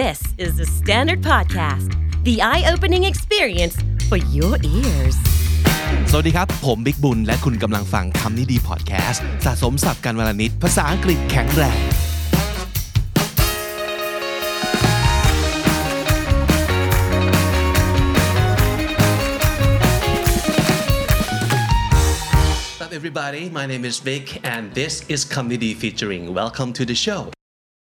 This is the Standard Podcast. The eye-opening experience for your ears. สวัสดีครับ ผมบิ๊กบุญ และคุณกำลังฟังคำนี้ดีพอดแคสต์สะสมสับการวลนิดภาษาอังกฤษแข็งแรง Everybody, my name is Vic, and this is Kham Nee Dee Featuring. Welcome to the show.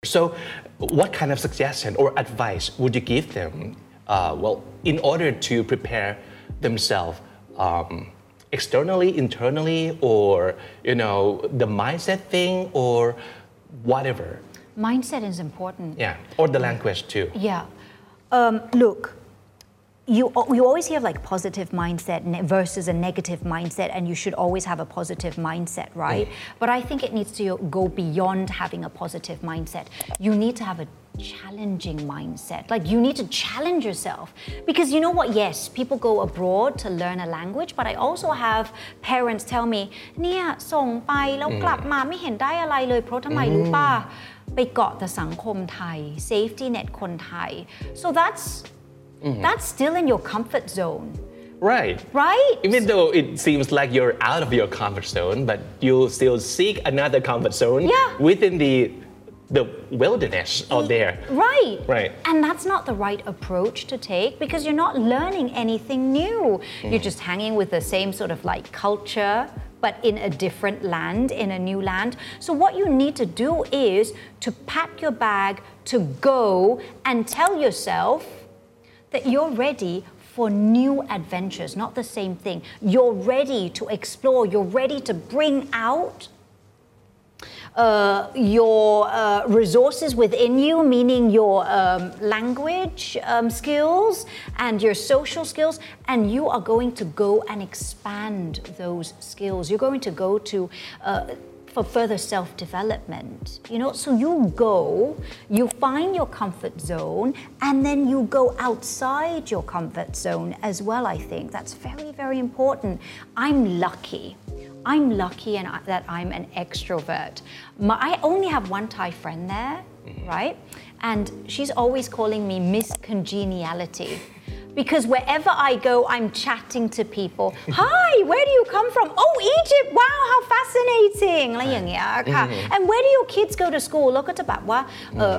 So, what kind of suggestion or advice would you give them? Uh, well, in order to prepare themselves um, externally, internally, or you know, the mindset thing, or whatever. Mindset is important. Yeah, or the language too. Yeah. Um, look, you, you always hear like positive mindset ne- versus a negative mindset, and you should always have a positive mindset, right? But I think it needs to go beyond having a positive mindset. You need to have a challenging mindset. Like you need to challenge yourself. Because you know what? Yes, people go abroad to learn a language, but I also have parents tell me เนี่ยส่งไปแล้วกลับมาไม่เห็นได้อะไรเลยเพราะทำไมรู้ป่ะไปเกาะแต่สังคมไทย safety net คนไทย so that's Mm-hmm. that's still in your comfort zone Right. right Even though it seems like you're out of your comfort zone, but you still seek another comfort zone Yeah. within the the wilderness out there. Right. Right. And that's not the right approach to take because you're not learning anything new. You're mm-hmm. just hanging with the same sort of like culture, but in a different land, in a new land. So, what you need to do is to pack your bag, to go and tell yourself that you're ready for new adventures, not the same thing. You're ready to explore, you're ready to bring out uh, your uh, resources within you, meaning your um, language um, skills and your social skills, and you are going to go and expand those skills. You're going to go to uh, for further self development. You know, so you go, you find your comfort zone, and then you go outside your comfort zone as well. I think that's very, very important. I'm lucky. I'm lucky and I, that I'm an extrovert. My, I only have one Thai friend there, mm-hmm. right? And she's always calling me Miss Congeniality Because wherever I go, I'm chatting to people. Hi, where do you come from? Oh, Egypt. Wow, how fascinating. อะไรอย่างเงี้ยค่ะ And where do your kids go to school? แล้วก็จะแบบว่าเอ่อ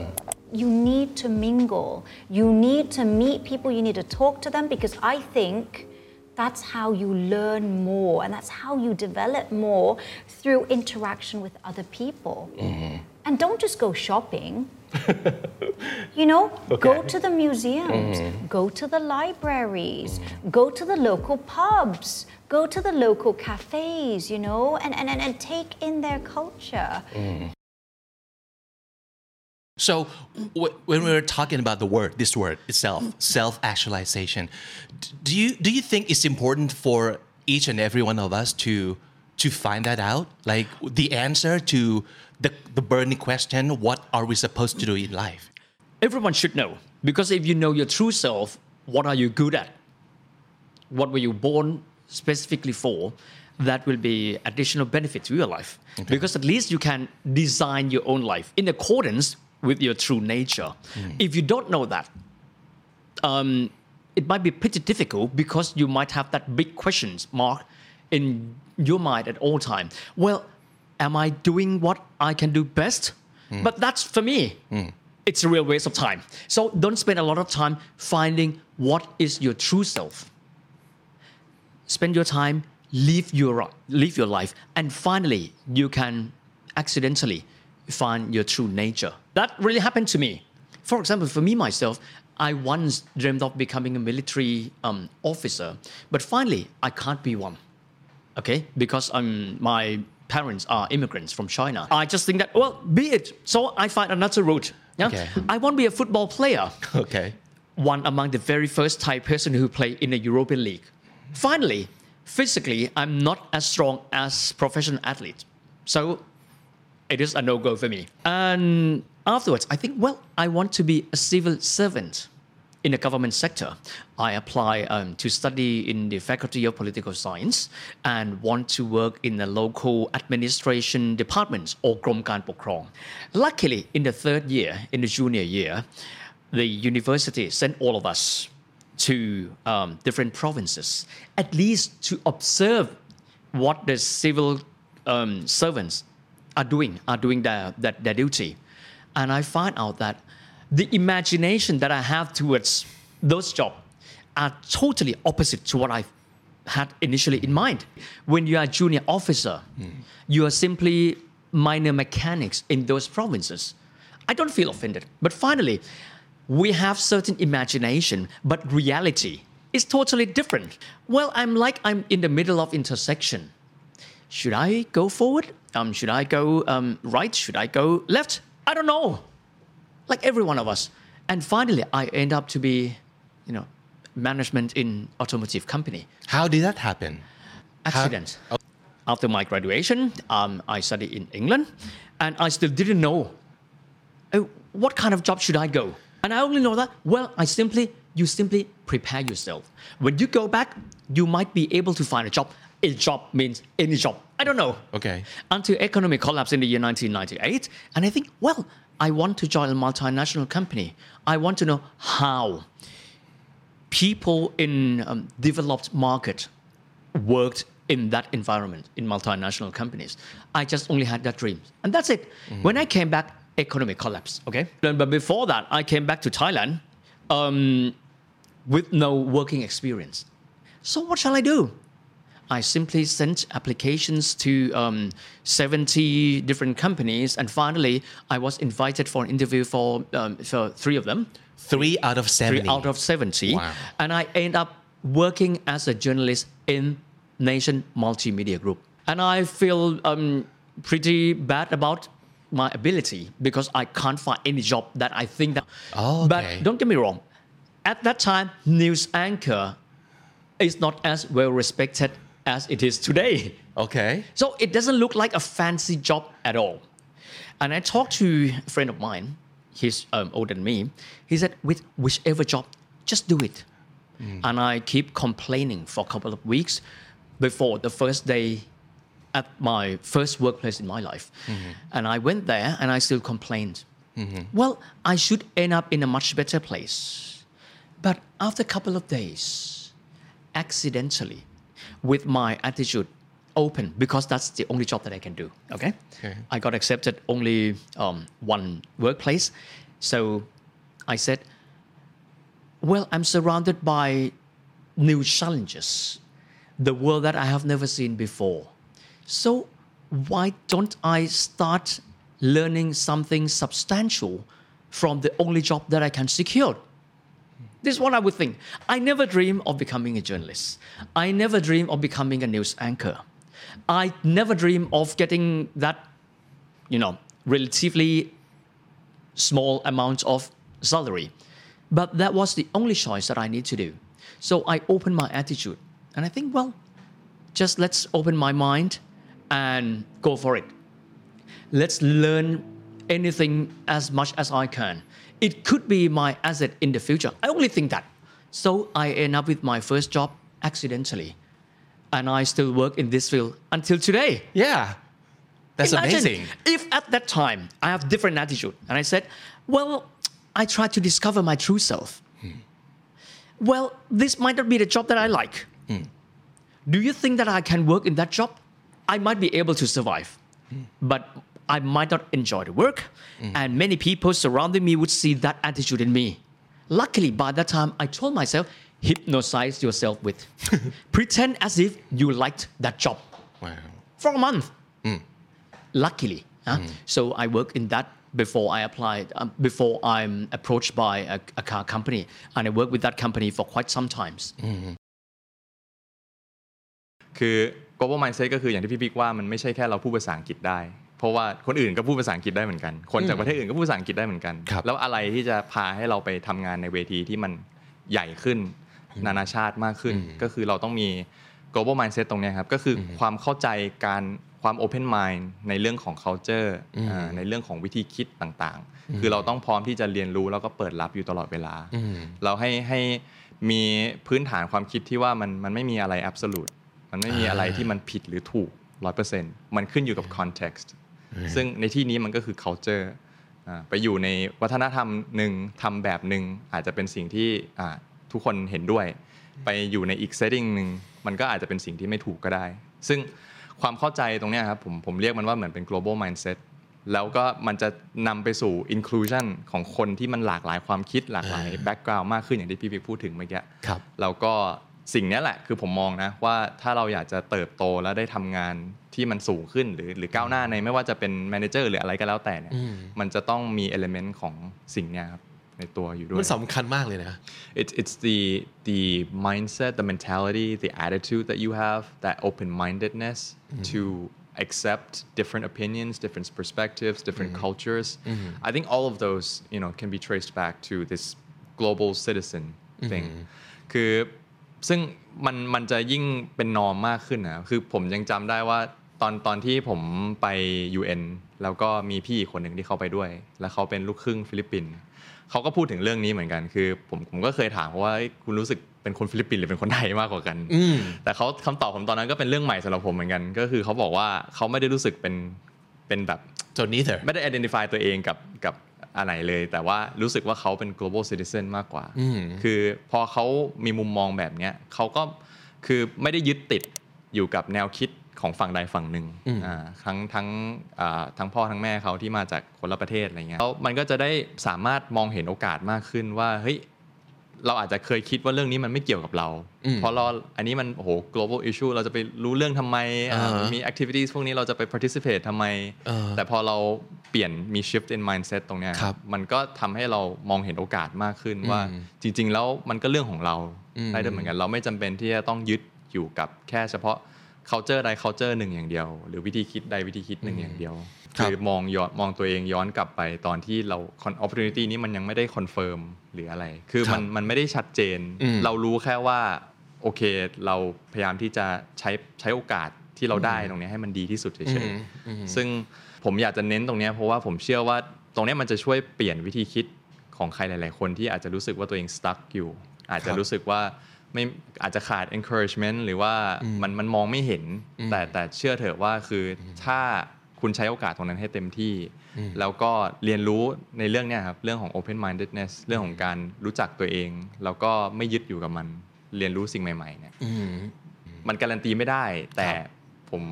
you need to mingle. You need to meet people. You need to talk to them because I think that's how you learn more and that's how you develop more through interaction with other people. And don't just go shopping. you know, go to the museums, mm-hmm. go to the libraries, go to the local pubs, go to the local cafes, you know, and, and, and, and take in their culture. Mm. So, w- when we were talking about the word, this word itself, mm. self-actualization, do you do you think it's important for each and every one of us to to find that out, like the answer to the the burning question, what are we supposed to do in life? everyone should know. Because if you know your true self what are you good at? What were you born specifically for that will be additional benefit to your life? Because at least you can design your own life in accordance with your true nature. If you don't know that um, it might be pretty difficult because you might have that big questions mark in your mind at all time. Well am i doing what i can do best? But that's for me. It's a real waste of time. So don't spend a lot of time finding what is your true self. Spend your time live your live your life and finally you can accidentally find your true nature. That really happened to me. For example for me myself i once dreamed of becoming a military um, officer but finally i can't be one okay because um, my parents are immigrants from china i just think that well be it so i find another route yeah Okay. i want to be a football player Okay. one among the very first Thai person who played in the European League. Finally, physically, I'm not as strong as professional athlete. So it is a no-go for me. And afterwards, I think, well, I want to be a civil servant in the government sector, I apply um, to study in the Faculty of Political Science and want to work in the local administration departments or kromkan Pokrong. Luckily, in the third year, in the junior year, the university sent all of us to um, different provinces, at least to observe what the civil um, servants are doing, are doing their, their, their duty. And I find out that the imagination that I have towards those jobs are totally opposite to what I had initially in mind. When you are a junior officer, you are simply minor mechanics in those provinces. I don't feel offended. But finally, we have certain imagination, but reality is totally different. Well, I'm like I'm in the middle of intersection. Should I go forward? Um, should I go um, right? Should I go left? I don't know. Like every one of us. And finally, I end up to be, you know, management in automotive company. How did that happen? Accident. After my graduation, um, I studied in England, and I still didn't know uh, what kind of job should I go. And I only know that well, I simply you simply prepare yourself. When you go back, you might be able to find a job. A job means any job. I don't know. Okay. Until economic collapse in the year 1998, and I think, well, I want to join a multinational company. I want to know how people in um, developed market worked in that environment in multinational companies. I just only had that dream, and that's it. When I came back, economic collapse. Okay, but but before that, I came back to Thailand um, with no working experience. So what shall I do? I simply sent applications to um, 70 different companies, and finally, I was invited for an interview for um, for three of them Three out of 70. three out of 70 Wow. and i end up working as a journalist in nation multimedia group and i feel um, pretty bad about my ability because i can't find any job that i think that Oh, okay. but don't get me wrong at that time news anchor is not as well respected as it is today Okay. so it doesn't look like a fancy job at all. And I talked to a friend of mine, he's um, older than me. He said, with whichever job, just do it. Hmm. And I keep complaining for a couple of weeks before the first day at my first workplace in my life. Mm-hmm. And I went there and I still complained. Mm-hmm. Well, I should end up in a much better place. But after a couple of days, accidentally, with my attitude open, because that's the only job that I can do. Okay. Okay. I got accepted only um, one workplace, so I said, "Well, I'm surrounded by new challenges, the world that I have never seen before. So why don't I start learning something substantial from the only job that I can secure?" This is what I would think. I never dream of becoming a journalist. I never dream of becoming a news anchor. I never dream of getting that, you know, relatively small amount of salary. But that was the only choice that I need to do. So I opened my attitude and I think, well, just let's open my mind and go for it. Let's learn anything as much as I can. It could be my asset in the future. I only think that. So I end up with my first job accidentally. And I still work in this field until today. Yeah. That's Imagine amazing. If at that time I have different attitude and I said, well, I try to discover my true self. Well, this might not be the job that I like. Do you think that I can work in that job? I might be able to survive, but I might not enjoy the work. And many people surrounding me would see that attitude in me. Luckily, by that time, I told myself, hypnotize yourself with. Pretend as if you liked that job Wow. for a month. Luckily, huh? so I work in that before I applied, um, before I'm approached by a, a car company, and I work with that company for quite some times. คือ global mindset ก็คืออย่างที่พี่บิ๊กว่ามันไม่ใช่แค่เราพูดภาษาอังกฤษได้ เพราะว่าคนอื่นก็พูดภาษาอังกฤษได้เหมือนกัน คนจากประเทศอื่นก็พูดภาษาอังกฤษได้เหมือนกันครับแล้วอะไรที่จะพาให้เราไปทำงานในเวทีที่มันใหญ่ขึ้น นานาชาติมากขึ้น ก็คือเราต้องมี global mindset ตรงเนี้ยครับ ก็คืออความเข้าใจการความ open mind ในเรื่องของ culture อ่าในเรื่องของวิธีคิดต่างๆ คือเราต้องพร้อมที่จะเรียนรู้แล้วก็เปิดรับอยู่ตลอดเวลา เราให้ให้มีพื้นฐานความคิดที่ว่ามันมันไม่มีอะไร absolute มันไม่มีอะไรที่มันผิดหรือถูกร้อยเปอร์เซ็นต์มันขึ้นอยู่กับ context ซึ่งในที่นี้มันก็คือ culture อ่าไปอยู่ในวัฒนธรรมหนึ่งทำแบบหนึ่งอาจจะเป็นสิ่งที่อ่าทุกคนเห็นด้วย ไปอยู่ในอีกเซตติ้งหนึ่งมันก็อาจจะเป็นสิ่งที่ไม่ถูกก็ได้ ซึ่งความเข้าใจตรงเนี้ยครับผมผมเรียกมันว่าเหมือนเป็น global mindset แล้วก็มันจะนำไปสู่ inclusion ของคนที่มันหลากหลายความคิดหลากหลาย background มากขึ้นอย่างที่พี่พิกพูดถึงเมื่อกี้ครับแล้วก็ สิ่งเนี้ยแหละคือผมมองนะว่าถ้าเราอยากจะเติบโตแล้วได้ทำงานที่มันสูงขึ้นหรือหรือก้าวหน้าในไม่ว่าจะเป็นแมเนเจอร์หรืออะไรก็แล้วแต่เนี่ยมันจะต้องมี element ของสิ่งเนี้ยครับในตัวอยู่ด้วยมันสำคัญมากเลยนะ it's it's the the mindset the mentality the attitude that you have that open-mindedness to accept different opinions different perspectives different cultures i think all of those you know can be traced back to this global citizen thing คือ ซึ่งมันมันจะยิ่งเป็นนอมมากขึ้นนะคือผมยังจำได้ว่าตอนตอนที่ผมไป UN แล้วก็มีพี่อีกคนหนึ่งที่เขาไปด้วย แล้วเขาเป็นลูกครึ่งฟิลิปปินส์เขาก็พูดถึงเรื่องนี้เหมือนกัน คือผมผมก็เคยถามเขาว่าเอ้ยคุณรู้สึกเป็นคนฟิลิปปินส์หรือเป็นคนไทยมากกว่ากันแต่เขาคำตอบผมตอนนั้นก็เป็นเรื่องใหม่สำหรับผมเหมือนกัน ก็คือเขาบอกว่าเขาไม่ได้รู้สึกเป็นเป็นแบบ so neither ไม่ได้ identify ตัวเองกับกับ อะไรเลย แต่ว่ารู้สึกว่าเขาเป็น global citizen มากกว่า คือพอเขามีมุมมองแบบเนี้ยเขาก็คือไม่ได้ยึดติดอยู่กับแนวคิดของฝั่งใดฝั่งหนึ่งอ่าทั้งทั้งอ่าทั้งพ่อทั้งแม่เขาที่มาจากคนละประเทศอะไรเงี้ยแล้วมันก็จะได้สามารถมองเห็นโอกาสมากขึ้นว่าเฮ้ย เราอาจจะเคยคิดว่าเรื่องนี้มันไม่เกี่ยวกับเรา เพราะเราอันนี้มันโอ้โห global issue เราจะไปรู้เรื่องทำไมอ่าอ่าฮะมี activities พวกนี้เราจะไป participate ทำไมเออแต่พอเราเปลี่ยนมี shift in mindset ตรงเนี้ยครับมันก็ทำให้เรามองเห็นโอกาสมากขึ้นว่าจริง ๆ แล้วมันก็เรื่องของเราได้ด้วยเหมือนกัน เราไม่จำเป็นที่จะต้องยึดอยู่กับแค่เฉพาะ culture ใด culture หนึ่งอย่างเดียว หรือวิธีคิดใดวิธีคิดหนึ่งอย่างเดียวครับคือมองย้อนมองตัวเองย้อนกลับไปตอนที่เรา opportunity นี้มันยังไม่ได้ confirm หรืออะไร คือมันมันไม่ได้ชัดเจนอืมเรารู้แค่ว่าโอเคเราพยายามที่จะใช้ใช้โอกาสที่เราได้ตรงเนี้ยให้มันดีที่สุดเฉยๆซึ่งผมอยากจะเน้นตรงเนี้ยเพราะว่าผมเชื่อว่าตรงเนี้ยมันจะช่วยเปลี่ยนวิธีคิดของใครหลาย ๆ คนที่อาจจะรู้สึกว่าตัวเอง stuck อยู่ อาจจะรู้สึกว่า ไม่อาจจะขาด encouragement หรือว่ามันมันมองไม่เห็น แต่แต่เชื่อเถอะว่าคือถ้าคุณใช้โอกาสตรงนั้นให้เต็มที่ แล้วก็เรียนรู้ในเรื่องเนี้ยครับเรื่องของ open mindedness เรื่องของการรู้จักตัวเอง แล้วก็ไม่ยึดอยู่กับมัน เรียนรู้สิ่งใหม่ๆเนี่ยมันการันตีไม่ได้ แต่ผม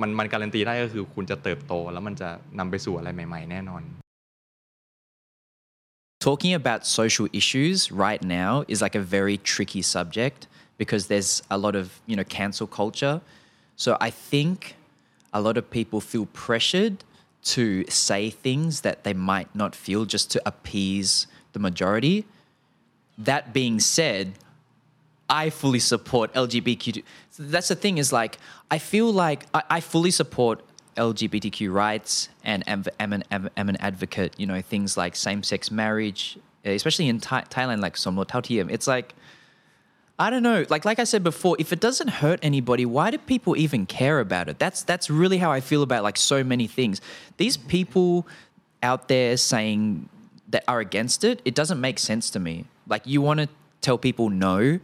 มันมันการันตีได้ก็คือคุณจะเติบโต แล้วมันจะนำไปสู่อะไรใหม่ ๆ แน่นอน Talking about social issues right now is like a very tricky subject because there's a lot of, you know, cancel culture. So I think a lot of people feel pressured to say things that they might not feel just to appease the majority. That being said, I fully support LGBTQ. That's the thing is like I feel like I, I fully support LGBTQ rights and am, am, an, am, an advocate. You know things like same-sex marriage, eh, especially in Thai, Thailand, like Somlo Tautium. It's like I don't know. Like like I said before, if it doesn't hurt anybody, why do people even care about it? That's that's really how I feel about like so many things. These people out there saying that are against it, it doesn't make sense to me. Like you want to tell people no,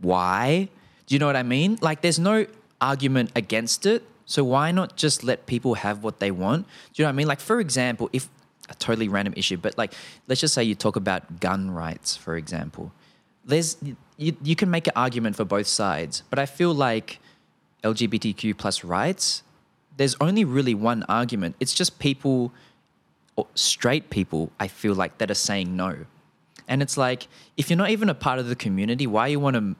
why? Do you know what I mean? Like there's no argument against it. So why not just let people have what they want? Do you know what I mean? Like for example, if a totally random issue, but like let's just say you talk about gun rights, for example. There's you, you can make an argument for both sides, but I feel like LGBTQ plus rights, there's only really one argument. It's just people straight people, I feel like, that are saying no. And it's like, if you're not even a part of the community, why you want to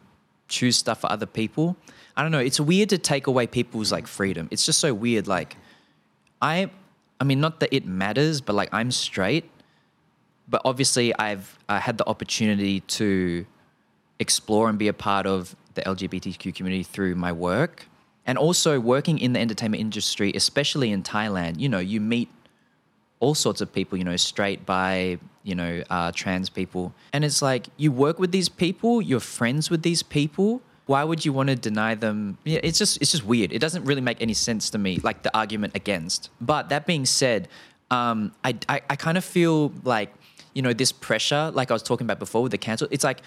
choose stuff for other people? I don't know. It's weird to take away people's like freedom. It's just so weird. Like, I, I mean, not that it matters, but like I'm straight, but obviously I've uh, had the opportunity to explore and be a part of the LGBTQ community through my work. And also working in the entertainment industry, especially in Thailand, you know, you meet all sorts of people, you know, straight, bi, you know, uh, trans people. And it's like you work with these people, you're friends with these people. Why would you want to deny them? Yeah, it's just it's just weird. It doesn't really make any sense to me, like the argument against. But that being said, um, I, I I kind of feel like you know this pressure, like I was talking about before with the cancel. It's like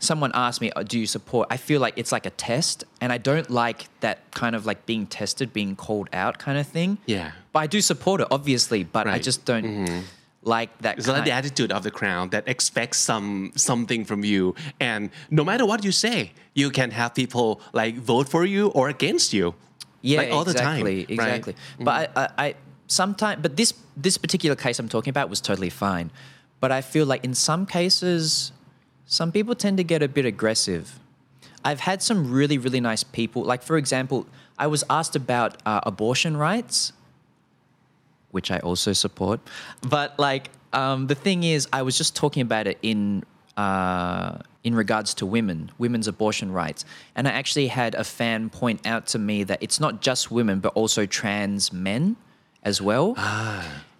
someone asked me, oh, "Do you support?" I feel like it's like a test, and I don't like that kind of like being tested, being called out, kind of thing. Yeah. But I do support it, obviously. But I just don't mm-hmm. like that. It's like the attitude of the crowd that expects some something from you, and no matter what you say, you can have people like vote for you or against you. yeah, like all the time, exactly, right? exactly. Mm-hmm. But I, I, I sometimes, but this this particular case I'm talking about was totally fine. But I feel like in some cases, some people tend to get a bit aggressive. I've had some really really nice people. Like for example, I was asked about uh, abortion rights, which I also support. But like um, the thing is, I was just talking about it in uh, in regards to women, women's abortion rights, and I actually had a fan point out to me that it's not just women, but also trans men as well.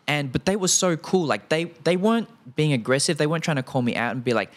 And but they were so cool. Like they they weren't being aggressive. They weren't trying to call me out and be like,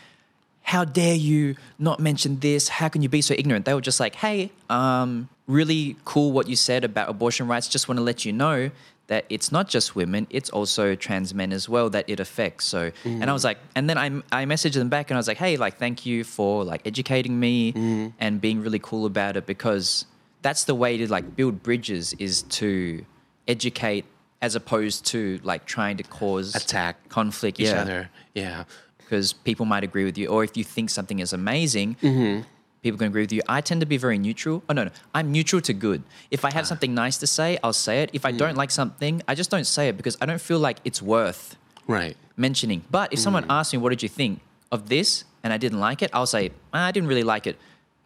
"How dare you not mention this? How can you be so ignorant?" They were just like, "Hey, um, really cool what you said about abortion rights. Just want to let you know that it's not just women; it's also trans men as well that it affects." So, and I was like, and then I I messaged them back and I was like, "Hey, like thank you for like educating me and being really cool about it because that's the way to like build bridges is to educate." As opposed to like trying to cause Attack conflict, each yeah other. Yeah. Because people might agree with you, or if you think something is amazing, Mm-hmm. people can agree with you. I tend to be very neutral. Oh no, no, I'm neutral to good. If I have Ah. something nice to say, I'll say it. If I Mm. don't like something, I just don't say it because I don't feel like it's worth Right. mentioning. But if someone Mm. asks me, "What did you think of this?" and I didn't like it, I'll say, "Ah, "I didn't really like it."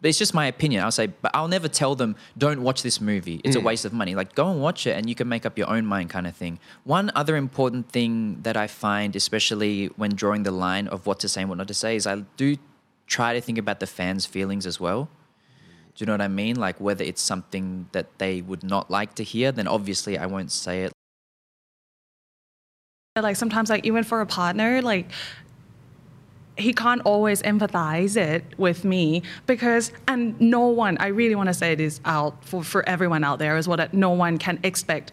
But it's just my opinion. I'll say, but I'll never tell them, "Don't watch this movie. It's a Mm. waste of money." Like, go and watch it, and you can make up your own mind, kind of thing. One other important thing that I find, especially when drawing the line of what to say and what not to say, is I do try to think about the fans' feelings as well. Do you know what I mean? Like whether it's something that they would not like to hear, then obviously I won't say it. like sometimes like even for a partner like he can't always empathize it with me because and no one i really want to say this out for, for everyone out there is what no one can expect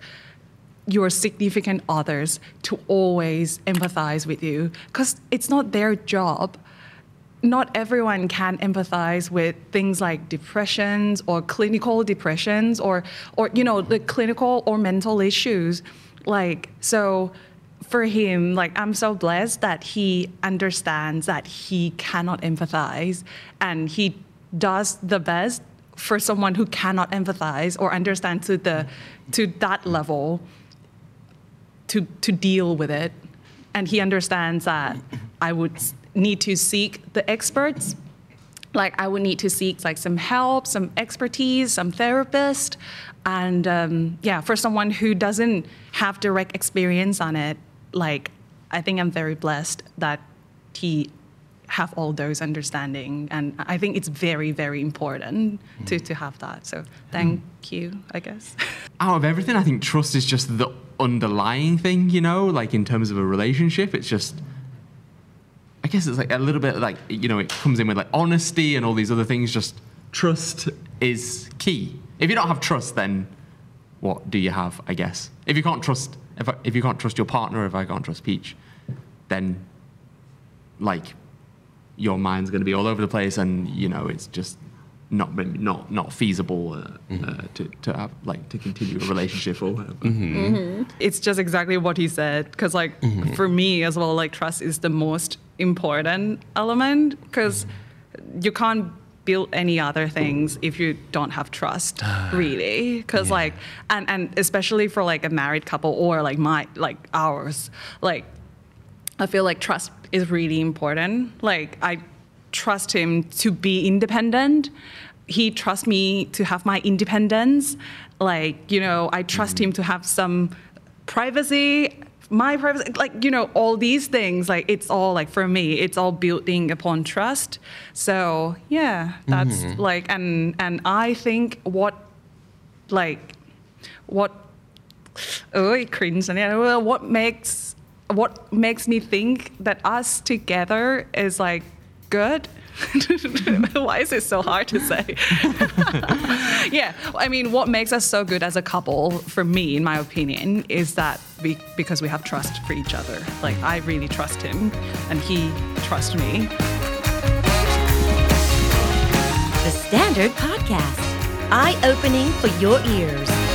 your significant others to always empathize with you because it's not their job. Not everyone can empathize with things like depressions or clinical depressions or or you know the clinical or mental issues like so for him like i'm so blessed that he understands that he cannot empathize and he does the best for someone who cannot empathize or understand to the to that level to to deal with it. And he understands that i would need to seek the experts. Like i would need to seek like some help some expertise some therapist and um, yeah for someone who doesn't have direct experience on it like i think i'm very blessed that he have all those understanding and i think it's very very important to, hmm. to have that so thank hmm. you i guess out of everything, I think trust is just the underlying thing, you know, like in terms of a relationship. It's just, I guess it's like a little bit like, you know, it comes in with like honesty and all these other things. Just trust is key. If you don't have trust, then what do you have, I guess? If you can't trust, if, I, if you can't trust your partner, if I can't trust Peach, then like your mind's going to be all over the place and, you know, it's just not not not feasible uh, mm-hmm. uh, to to have like to continue a relationship or whatever. Mm-hmm. Mm-hmm. it's just exactly what he said because like for me as well like trust is the most important element because you can't build any other things if you don't have trust ah, really because like and and especially for like a married couple or like my like ours like I feel like trust is really important. Like I trust him to be independent. He trusts me to have my independence. Like, you know, I trust mm-hmm. him to have some privacy, my privacy, like, you know, all these things. Like it's all like for me, it's all building upon trust. So yeah, that's mm-hmm. like and and I think what like what oh it cringe and yeah, well, what makes what makes me think that us together is like good why is it so hard to say yeah i mean what makes us so good as a couple for me in my opinion is that because we have trust for each other. Like i really trust him and he trusts me. The Standard Podcast, eye opening for your ears.